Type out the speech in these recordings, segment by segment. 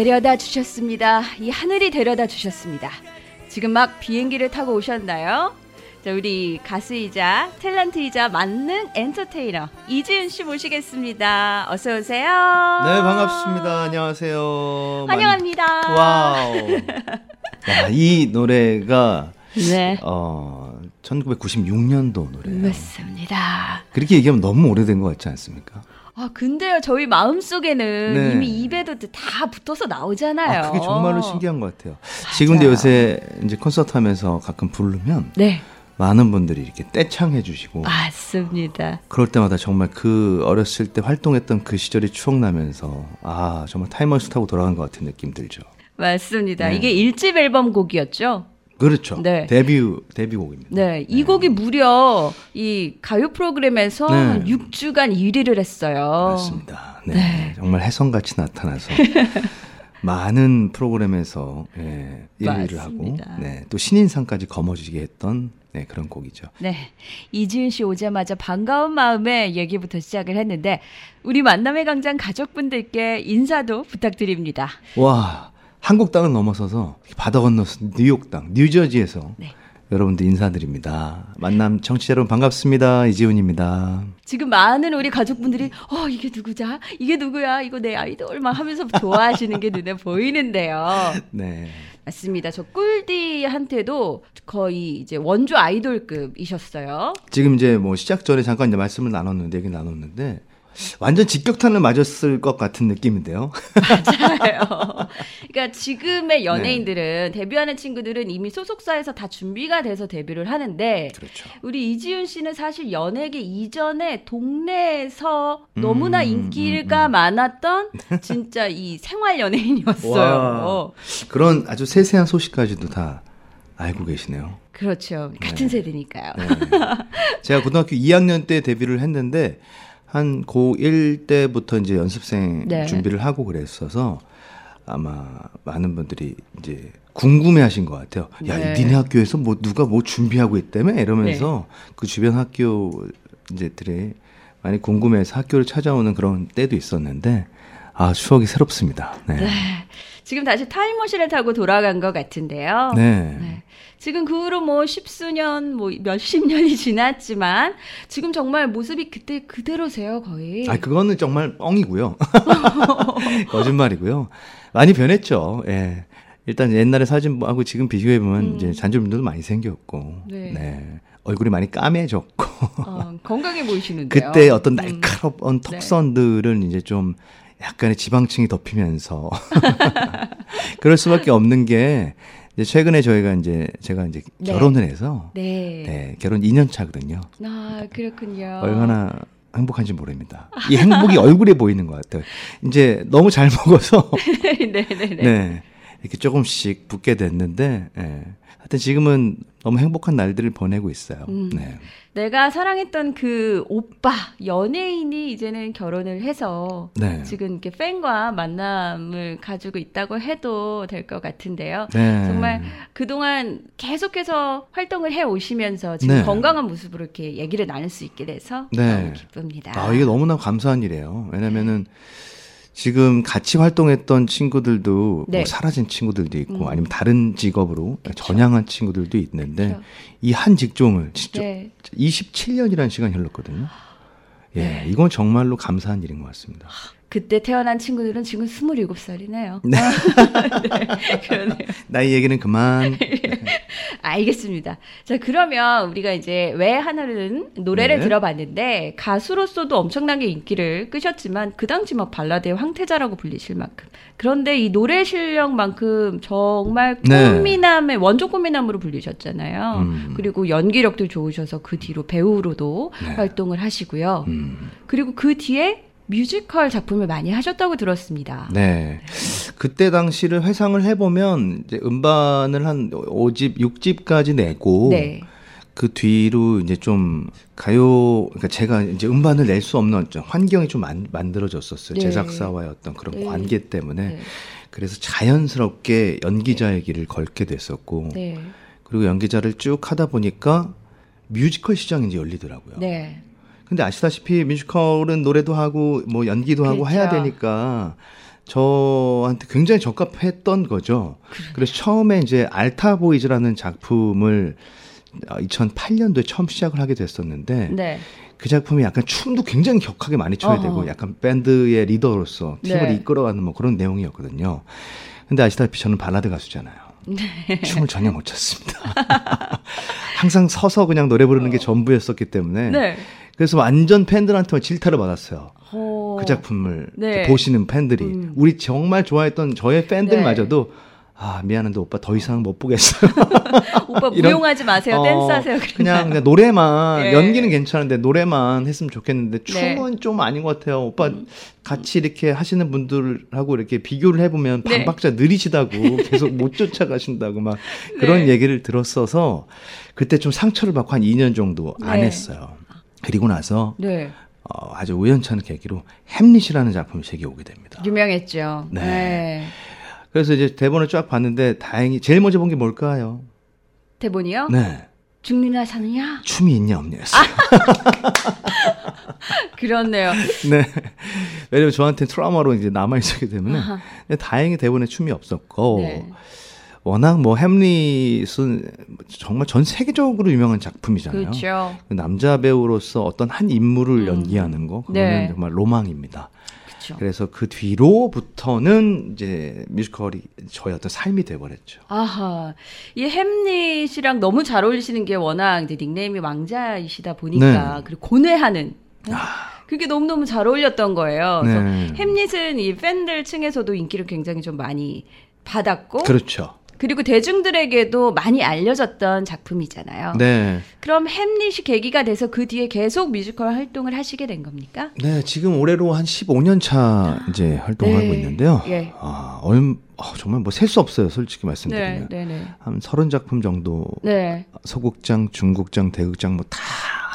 데려다 주셨습니다. 이 하늘이 데려다 주셨습니다. 지금 막 비행기를 타고 오셨나요? 자, 우리 가수이자 탤런트이자 만능 엔터테이너 이지훈 씨 모시겠습니다. 어서 오세요. 네, 반갑습니다. 안녕하세요. 환영합니다. wow. 야, 이 노래가 네. 어 1996년도 노래예요. 맞습니다. 그렇게 얘기하면 너무 오래된 것 같지 않습니까? 아, 근데요, 저희 마음속에는 네. 이미 입에도 다 붙어서 나오잖아요. 아, 그게 정말로 신기한 것 같아요. 지금도 요새 이제 콘서트 하면서 가끔 부르면 네, 많은 분들이 이렇게 떼창해 주시고 맞습니다. 그럴 때마다 정말 그 어렸을 때 활동했던 그 시절이 추억나면서 아, 정말 타임머신 타고 돌아간 것 같은 느낌 들죠. 맞습니다. 네. 이게 일집 앨범 곡이었죠? 그렇죠. 네. 데뷔 데뷔곡입니다. 네, 이 곡이 무려 이 가요 프로그램에서 네. 한 6주간 1위를 했어요. 맞습니다. 네. 네. 정말 혜성같이 나타나서 많은 프로그램에서 예, 1위를 하고. 네, 또 신인상까지 거머쥐게 했던 네, 그런 곡이죠. 네. 이지은 씨 오자마자 반가운 마음에 얘기부터 시작을 했는데 우리 만남의 광장 가족분들께 인사도 부탁드립니다. 와, 한국 땅을 넘어서서 바다 건너서 뉴욕 땅, 뉴저지에서 네. 여러분들 인사드립니다. 만남 청취자 여러분 반갑습니다. 이지훈입니다. 지금 많은 우리 가족분들이 어 이게 누구자? 이게 누구야? 이거 내 아이돌 막 하면서 좋아하시는 게 눈에 보이는데요. 네. 맞습니다. 저 꿀디한테도 거의 이제 원조 아이돌급이셨어요. 지금 이제 뭐 시작 전에 잠깐 이제 말씀을 나눴는데 얘기 나눴는데 완전 직격탄을 맞았을 것 같은 느낌인데요. 맞아요. 그러니까 지금의 네. 연예인들은 데뷔하는 친구들은 이미 소속사에서 다 준비가 돼서 데뷔를 하는데 그렇죠. 우리 이지윤 씨는 사실 연예계 이전에 동네에서 너무나 음, 인기가 많았던 진짜 이 생활 연예인이었어요. 와. 그런 아주 세세한 소식까지도 다 알고 계시네요. 그렇죠. 같은 세대니까요. 네. 제가 고등학교 2학년 때 데뷔를 했는데 한 고1 때부터 이제 연습생 네. 준비를 하고 그랬어서 아마 많은 분들이 이제 궁금해 하신 것 같아요. 야, 네. 니네 학교에서 뭐 누가 뭐 준비하고 있다며? 이러면서 그 주변 학교 이제들이 많이 궁금해서 학교를 찾아오는 그런 때도 있었는데 아, 추억이 새롭습니다. 네. 네. 지금 다시 타임머신을 타고 돌아간 것 같은데요. 네. 네. 지금 그 후로 뭐 십수년, 뭐 몇십 년이 지났지만 지금 정말 모습이 그때 그대로세요, 거의. 아, 그거는 정말 뻥이고요. 거짓말이고요. 많이 변했죠. 예. 일단 옛날에 사진하고 지금 비교해보면 음. 이제 잔주름도 많이 생겼고, 네. 네. 얼굴이 많이 까매졌고, 어, 건강해 보이시는데요. 그때 어떤 음. 날카로운 턱선들은 이제 좀 약간의 지방층이 덮이면서, 그럴 수밖에 없는 게, 이제 최근에 저희가 이제, 제가 이제 네. 결혼을 해서, 네. 네, 결혼 2년 차거든요. 아, 그렇군요. 얼마나 행복한지 모릅니다. 이 행복이 얼굴에 보이는 것 같아요. 이제 너무 잘 먹어서, 네네네. 네. 이렇게 조금씩 붓게 됐는데, 예. 하여튼 지금은 너무 행복한 날들을 보내고 있어요. 음. 네. 내가 사랑했던 그 오빠, 연예인이 이제는 결혼을 해서 네. 지금 이렇게 팬과 만남을 가지고 있다고 해도 될 것 같은데요. 네. 정말 그동안 계속해서 활동을 해 오시면서 지금 네. 건강한 모습으로 이렇게 얘기를 나눌 수 있게 돼서 네. 너무 기쁩니다. 아, 이게 너무나 감사한 일이에요. 왜냐면은 지금 같이 활동했던 친구들도 네. 뭐 사라진 친구들도 있고 음. 아니면 다른 직업으로 전향한 친구들도 있는데 그쵸. 이한 직종을 진짜 네. 27년이라는 시간이 흘렀거든요. 예, 네. 이건 정말로 감사한 일인 것 같습니다. 그때 태어난 친구들은 지금 27살이네요. 네. 네, 그러네요. 나이 얘기는 그만. 알겠습니다. 자, 그러면 우리가 이제 왜 하늘은 노래를 네. 들어봤는데 가수로서도 엄청나게 인기를 끄셨지만 그 당시 막 발라드의 황태자라고 불리실 만큼 그런데 이 노래 실력만큼 정말 네. 꽃미남의 원조 꽃미남으로 불리셨잖아요. 음. 그리고 연기력도 좋으셔서 그 뒤로 배우로도 네. 활동을 하시고요. 음. 그리고 그 뒤에 뮤지컬 작품을 많이 하셨다고 들었습니다. 네. 그때 당시를 회상을 해보면 이제 음반을 한 5집, 6집까지 내고 네. 그 뒤로 이제 좀 가요, 그러니까 제가 이제 음반을 낼 수 없는 좀 환경이 좀 만, 만들어졌었어요. 네. 제작사와의 어떤 그런 네. 관계 때문에. 네. 그래서 자연스럽게 연기자의 길을 걸게 됐었고. 네. 그리고 연기자를 쭉 하다 보니까 뮤지컬 시장이 이제 열리더라고요. 네. 근데 아시다시피 뮤지컬은 노래도 하고 뭐 연기도 하고 그렇죠. 해야 되니까 저한테 굉장히 적합했던 거죠. 그래서 처음에 이제 알타 보이즈라는 작품을 2008년도에 처음 시작을 하게 됐었는데 네. 그 작품이 약간 춤도 굉장히 격하게 많이 춰야 어허. 되고 약간 밴드의 리더로서 팀을 네. 이끌어가는 뭐 그런 내용이었거든요. 근데 아시다시피 저는 발라드 가수잖아요. 네. 춤을 전혀 못 췄습니다. 항상 서서 그냥 노래 부르는 게 전부였었기 때문에 네. 그래서 완전 팬들한테 질타를 받았어요. 어. 그 작품을 네. 보시는 팬들이 음. 우리 정말 좋아했던 저의 팬들마저도 아 미안한데 오빠 더 이상 못 보겠어요. 오빠 무용하지 마세요. 어, 댄스 하세요. 그냥, 그냥 노래만 예. 연기는 괜찮은데 노래만 했으면 좋겠는데 네. 음. 춤은 좀 아닌 것 같아요. 오빠 같이 이렇게 하시는 분들하고 이렇게 비교를 해보면 네. 반박자 느리시다고 계속 못 쫓아가신다고 막 그런 네. 얘기를 들었어서 그때 좀 상처를 받고 한 2년 정도 안 네. 했어요. 그리고 나서 네. 어, 아주 우연찮은 계기로 햄릿이라는 작품이 제게 오게 됩니다. 유명했죠. 네. 네. 그래서 이제 대본을 쫙 봤는데 다행히 제일 먼저 본 게 뭘까요? 대본이요? 네. 죽느냐 사느냐? 춤이 있냐 없냐였어요. 그렇네요. 네. 왜냐면 저한테 트라우마로 이제 남아 있었기 때문에. 아하. 다행히 대본에 춤이 없었고. 네. 워낙 뭐 햄릿은 정말 전 세계적으로 유명한 작품이잖아요. 그렇죠. 그 남자 배우로서 어떤 한 인물을 음. 연기하는 거 그거는 네. 정말 로망입니다. 그렇죠. 그래서 그 뒤로부터는 이제 뮤지컬이 저의 어떤 삶이 돼버렸죠. 아하. 이 햄릿이랑 너무 잘 어울리시는 게 워낙 이제 닉네임이 왕자이시다 보니까 네. 아. 그리고 고뇌하는 그게 너무너무 잘 어울렸던 거예요. 그래서 네. 햄릿은 이 팬들 층에서도 인기를 굉장히 좀 많이 받았고 그렇죠. 그리고 대중들에게도 많이 알려졌던 작품이잖아요. 네. 그럼 햄릿이 계기가 돼서 그 뒤에 계속 뮤지컬 활동을 하시게 된 겁니까? 네, 지금 올해로 한 15년 차 이제 활동하고 네. 있는데요. 예. 아, 얼, 어, 정말 뭐 셀 수 없어요, 솔직히 네, 말씀드리면. 네, 네. 한 서른 작품 정도 네. 서국장, 중국장, 대극장 뭐 다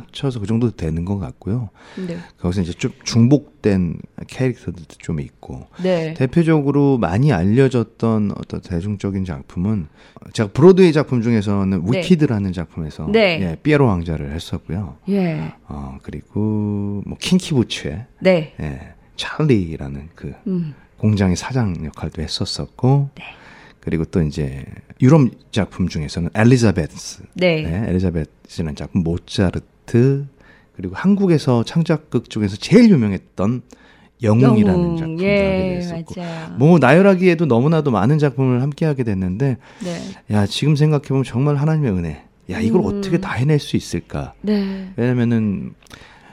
합쳐서 그 정도 되는 것 같고요. 네. 거기서 이제 좀 중복된 캐릭터들도 좀 있고 네. 대표적으로 많이 알려졌던 어떤 대중적인 작품은 제가 브로드웨이 작품 중에서는 네. 위키드라는 작품에서 네. 예, 피에로 왕자를 했었고요. 예. 어, 그리고 뭐 킹키부츠의 네. 예, 찰리라는 그 음. 공장의 사장 역할도 했었었고 네. 그리고 또 이제 유럽 작품 중에서는 엘리자베스 네. 네, 엘리자베스라는 작품 모차르트 그리고 한국에서 창작극 중에서 제일 유명했던 영웅이라는 영웅. 하게 예, 됐었고 맞아요. 뭐 나열하기에도 너무나도 많은 작품을 함께 하게 됐는데 네. 야 지금 생각해 보면 정말 하나님의 은혜 야 이걸 음. 어떻게 다 해낼 수 있을까 네. 왜냐면은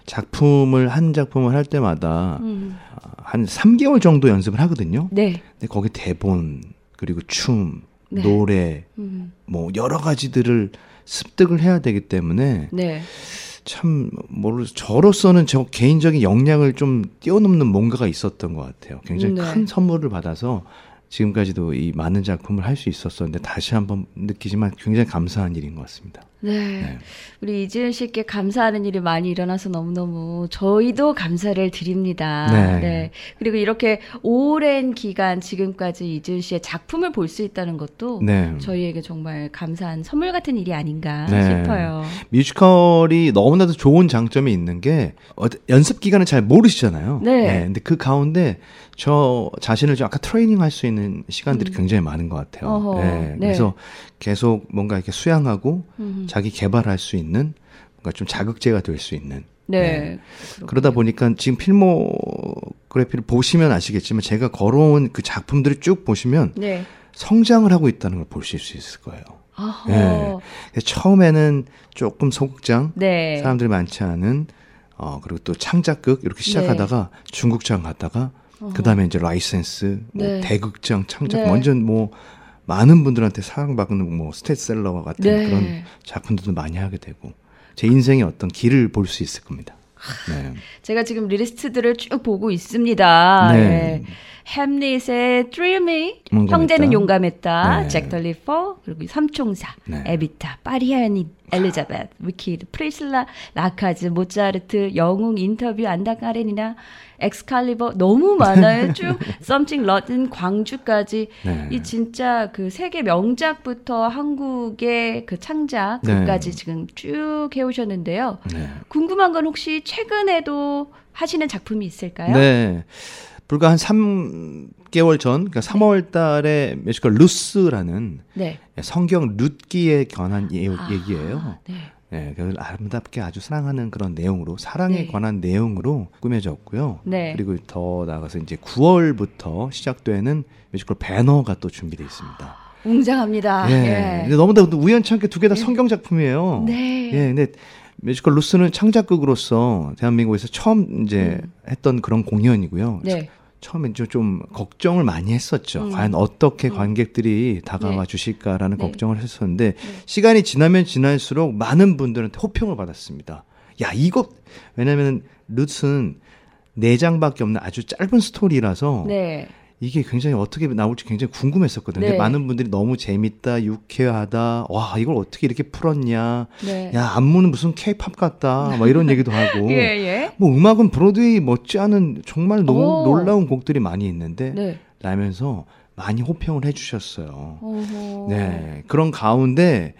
작품을 한 작품을 할 때마다 음. 한 3개월 정도 연습을 하거든요. 네. 근데 거기 대본 그리고 춤, 네. 노래 음. 뭐 여러 가지들을 습득을 해야 되기 때문에 네. 참 모르 저로서는 저 개인적인 역량을 좀 뛰어넘는 뭔가가 있었던 것 같아요. 굉장히 네. 큰 선물을 받아서 지금까지도 이 많은 작품을 할 수 있었었는데 다시 한번 느끼지만 굉장히 감사한 일인 것 같습니다. 네. 네. 우리 이지은 씨께 감사하는 일이 많이 일어나서 너무너무 저희도 감사를 드립니다. 네. 그리고 이렇게 오랜 기간 지금까지 이지은 씨의 작품을 볼 수 있다는 것도 네. 저희에게 정말 감사한 선물 같은 일이 아닌가 네. 싶어요. 뮤지컬이 너무나도 좋은 장점이 있는 게 어, 연습 기간을 잘 모르시잖아요. 네. 근데 그 가운데 저 자신을 좀 아까 트레이닝 할 수 있는 시간들이 굉장히 많은 것 같아요. 음. 어허, 네. 네. 그래서 계속 뭔가 이렇게 수양하고 음. 자기 개발할 수 있는 뭔가 좀 자극제가 될 수 있는 네. 그러다 보니까 지금 필모그래피를 보시면 아시겠지만 제가 걸어온 그 작품들을 쭉 보시면 네. 성장을 하고 있다는 걸 보실 수 있을 거예요. 아하. 네. 처음에는 조금 소극장, 네. 사람들이 많지 않은 어 그리고 또 창작극 이렇게 시작하다가 중극장 갔다가 그 다음에 이제 라이센스 뭐 네. 대극장 창작 네. 완전 뭐 많은 분들한테 사랑받는 뭐 스테디셀러와 같은 네. 그런 작품들도 많이 하게 되고 제 인생의 어떤 길을 볼 수 있을 겁니다. 네. 제가 지금 리스트들을 쭉 보고 있습니다. 네. 네. 햄릿의 용감했다. 형제는 용감했다, 네. 잭 더 리퍼, 그리고 삼총사, 네. 에비타, 파리넬리, 엘리자베트, 위키드, 프리실라, 라카지, 모차르트, 영웅, 인터뷰, 안나 카레니나, 엑스칼리버 너무 많아요. 쭉 Something Rotten 광주까지 네. 이 진짜 그 세계 명작부터 한국의 그 창작까지 네. 지금 쭉 해오셨는데요. 네. 궁금한 건 혹시 최근에도 하시는 작품이 있을까요? 네. 불과 한 3개월 전, 그러니까 3월 달에 뮤지컬 루스라는 네. 성경 룻기에 관한 예, 아, 얘기예요. 네. 예, 그걸 아름답게 아주 사랑하는 그런 내용으로 사랑에 네. 관한 내용으로 꾸며졌고요. 네. 그리고 더 나아가서 이제 9월부터 시작되는 뮤지컬 벤허가 또 준비되어 있습니다. 웅장합니다. 예. 예. 근데 너무나 우연찮게 두 개 다 성경 작품이에요. 네. 예, 근데 뮤지컬 루스는 창작극으로서 대한민국에서 처음 이제 했던 그런 공연이고요. 네. 처음에 좀, 좀 걱정을 많이 했었죠. 음. 과연 어떻게 음. 관객들이 다가와 네. 주실까라는 네. 걱정을 했었는데 시간이 지나면 지날수록 많은 분들한테 호평을 받았습니다. 야, 이거 왜냐면 루스는 네 장밖에 없는 아주 짧은 스토리라서 네. 이게 굉장히 어떻게 나올지 굉장히 궁금했었거든요. 근데 네. 많은 분들이 너무 재밌다, 유쾌하다, 와 이걸 어떻게 이렇게 풀었냐, 네. 야 안무는 무슨 케이팝 같다, 막 이런 얘기도 하고, 예, 예. 뭐 음악은 브로드웨이 못지않은 정말 노, 오. 놀라운 곡들이 많이 있는데 네. 라면서 많이 호평을 해주셨어요. 오호. 네 그런 가운데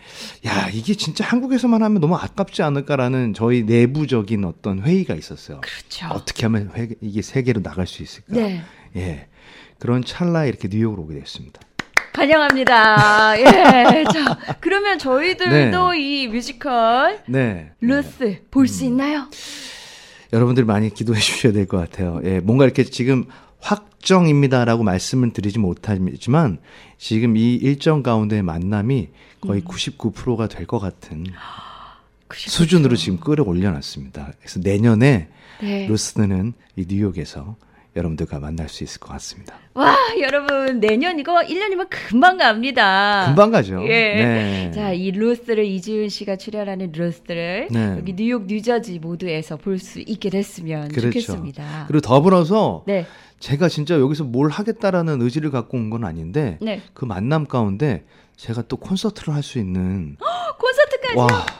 야 이게 진짜 한국에서만 하면 너무 아깝지 않을까라는 저희 내부적인 어떤 회의가 있었어요. 그렇죠. 어떻게 하면 회- 이게 세계로 나갈 수 있을까? 네. 예. 그런 찰나에 이렇게 뉴욕으로 오게 됐습니다. 환영합니다. 예. 자, 그러면 저희들도 이 뮤지컬 네. 네. 루스 볼수 있나요? 여러분들이 많이 기도해 주셔야 될 것 같아요. 예. 뭔가 이렇게 지금 확정입니다라고 말씀을 드리지 못하지만 지금 이 일정 가운데의 만남이 거의 99%가 될 것 같은 99%. 수준으로 지금 끌어올려 놨습니다. 그래서 내년에 네. 루스는 이 뉴욕에서 여러분들과 만날 수 있을 것 같습니다. 와, 여러분, 내년 이거 1년이면 금방 갑니다. 금방 가죠. 예. 네. 자, 이 루스를 이지훈 씨가 출연하는 루스를 네. 여기 뉴욕, 뉴저지 모두에서 볼 수 있게 됐으면 그렇죠. 좋겠습니다. 그리고 더불어서 네. 제가 진짜 여기서 뭘 하겠다라는 의지를 갖고 온 건 아닌데 네. 그 만남 가운데 제가 또 콘서트를 할 수 있는 콘서트까지.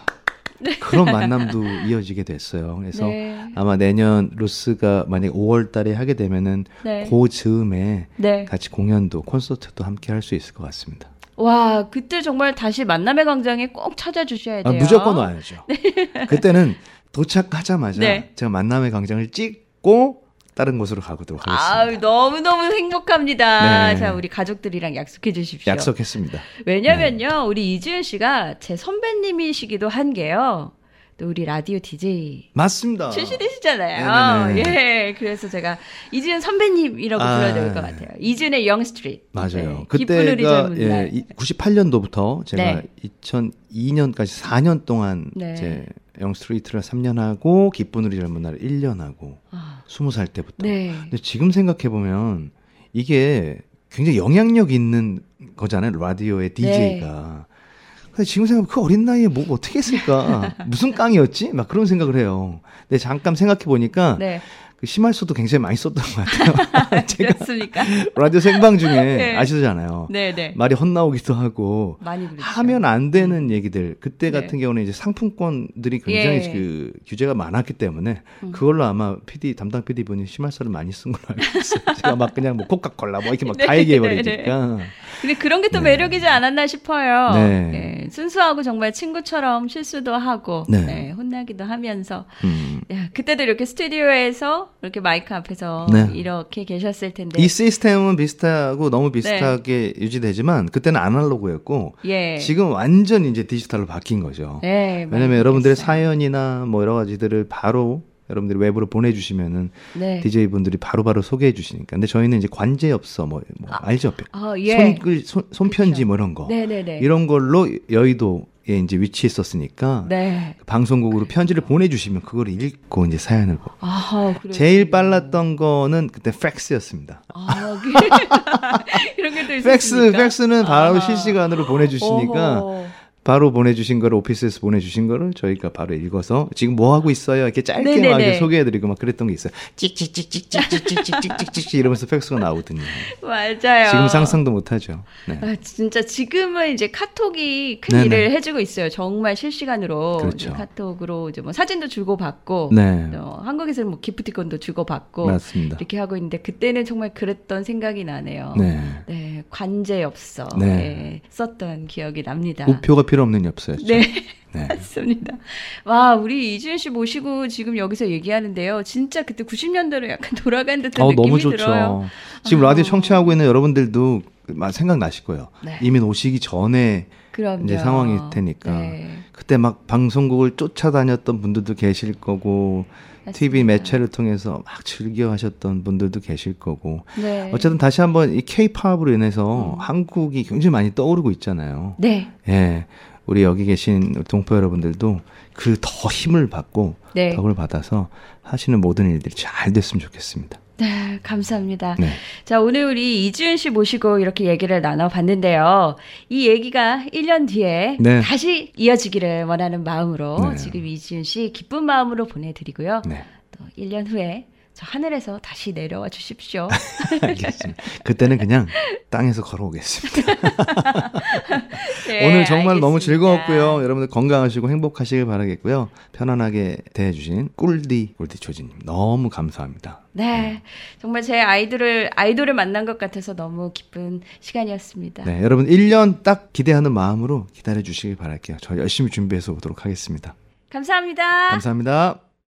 와 그런 만남도 이어지게 됐어요. 그래서 네. 아마 내년 루스가 만약 5월 달에 하게 되면은 네. 그 즈음에 네. 같이 공연도 콘서트도 함께 할 수 있을 것 같습니다. 와, 그때 정말 다시 만남의 광장에 꼭 찾아주셔야 아, 돼요. 무조건 와야죠. 그때는 도착하자마자 네. 제가 만남의 광장을 찍고 다른 곳으로 가보도록 하겠습니다. 아유, 너무너무 행복합니다. 네. 자, 우리 가족들이랑 약속해 주십시오. 약속했습니다. 왜냐면요, 네. 우리 이지훈 씨가 제 선배님이시기도 한 게요. 또 우리 라디오 DJ 맞습니다. 출신이시잖아요. 네네네. 예, 그래서 제가 이지훈 선배님이라고 아. 불러야 될 것 같아요. 이지훈의 영 스트리트. 맞아요. 네, 그때가 예, 날. 이- 98년도부터 제가 네. 2002년까지 4년 동안 네. 제 영스트리트를 3년 하고 기쁜 우리 젊은 날을 1년 하고 아, 20살 때부터. 네. 근데 지금 생각해 보면 이게 굉장히 영향력 있는 거잖아요. 라디오의 DJ가. 근데 지금 생각하면 그 어린 나이에 뭐 어떻게 했을까? 무슨 깡이었지? 막 그런 생각을 해요. 근데 잠깐 생각해 보니까 네. 그 심할수도 굉장히 많이 썼던 것 같아요. 제가 그렇습니까? 라디오 생방 중에 네. 아시잖아요. 네, 네. 말이 헛나오기도 하고 많이. 하면 안 되는 얘기들 그때 네. 같은 경우는 이제 상품권들이 굉장히 예. 그 규제가 많았기 때문에 음. 그걸로 아마 PD 담당 PD 분이 심할서를 많이 쓴 걸로 알고 있어요. 제가 막 그냥 뭐 코카콜라 뭐 이렇게 막다 네, 얘기해 네, 버리니까 근데 그런 게또 네. 매력이지 않았나 싶어요. 네. 예, 순수하고 정말 친구처럼 실수도 하고 네. 네, 혼나기도 하면서 음. 야, 그때도 이렇게 스튜디오에서 이렇게 마이크 앞에서 네. 이렇게 계셨을 텐데 이 시스템은 비슷하고 너무 비슷하게 유지되지만 그때는 아날로그였고 예. 지금 완전 이제 디지털로 바뀐 거죠. 네, 왜냐면 여러분들의. 사연이나 뭐 여러 가지들을 바로 여러분들이 웹으로 보내주시면은 네. DJ 분들이 바로바로 소개해 주시니까. 근데 저희는 이제 관제엽서 뭐, 뭐 알죠? 아, 예. 손글 손, 손편지 그쵸. 뭐 이런 거. 네네네. 이런 걸로 여의도에 이제 위치했었으니까 네. 그 방송국으로 편지를 보내주시면 그걸 읽고 이제 사연을 보. 아. 제일 빨랐던 거는 그때 팩스였습니다. 아, 그- 이런 게 또 있었습니까? 팩스 팩스는 바로. 실시간으로 보내주시니까 어허. 바로 보내주신 거를 오피스에서 보내주신 거를 저희가 바로 읽어서 지금 뭐 하고 있어요 이렇게 짧게 네네네. 막 이렇게 소개해드리고 막 그랬던 게 있어요. 찍찍찍찍찍찍찍찍찍찍찍 이러면서 팩스가 나오거든요. 맞아요. 지금 상상도 못하죠. 네. 아, 진짜 지금은 이제 카톡이 큰 네네. 일을 해주고 있어요. 정말 실시간으로 그렇죠. 이제 카톡으로 이제 뭐 사진도 주고 받고, 네. 어, 한국에서는 뭐 기프티콘도 주고 받고 맞습니다. 이렇게 하고 있는데 그때는 정말 그랬던 생각이 나네요. 네. 네, 관제 엽서 네. 예, 썼던 기억이 납니다. 우표가 필요 없는 엽서였죠. 네. 네. 맞습니다. 와, 우리 이준 씨 모시고 지금 여기서 얘기하는데요. 진짜 그때 90년대로 약간 돌아간 듯한 어, 느낌이 너무 좋죠. 들어요. 지금 아. 라디오 청취하고 있는 여러분들도 생각나실 거예요. 네. 이민 오시기 전에 그럼요. 이제 상황일 테니까. 네. 그때 막 방송국을 쫓아다녔던 분들도 계실 거고 TV 맞습니다. 매체를 통해서 막 즐겨 하셨던 분들도 계실 거고 네. 어쨌든 다시 한번 이 K-팝으로 인해서 음. 한국이 굉장히 많이 떠오르고 있잖아요. 네. 예. 우리 여기 계신 동포 여러분들도 그 더 힘을 받고 네. 덕을 받아서 하시는 모든 일들이 잘 됐으면 좋겠습니다. 네, 감사합니다. 네. 자, 오늘 우리 이주연 씨 모시고 이렇게 얘기를 나눠봤는데요. 이 얘기가 1년 뒤에 네. 다시 이어지기를 원하는 마음으로 네. 지금 이주연 씨 기쁜 마음으로 보내드리고요. 네. 또 1년 후에 저 하늘에서 다시 내려와 주십시오. 알겠습니다. 그때는 그냥 땅에서 걸어오겠습니다. 네, 오늘 정말 너무 알겠습니다. 즐거웠고요. 여러분들 건강하시고 행복하시길 바라겠고요. 편안하게 대해주신 꿀디 꿀디 조진님 너무 감사합니다. 네, 정말 제 아이돌을 아이돌을 만난 것 같아서 너무 기쁜 시간이었습니다. 네, 여러분 1년 딱 기대하는 마음으로 기다려 주시길 바랄게요. 저 열심히 준비해서 오도록 하겠습니다. 감사합니다. 감사합니다.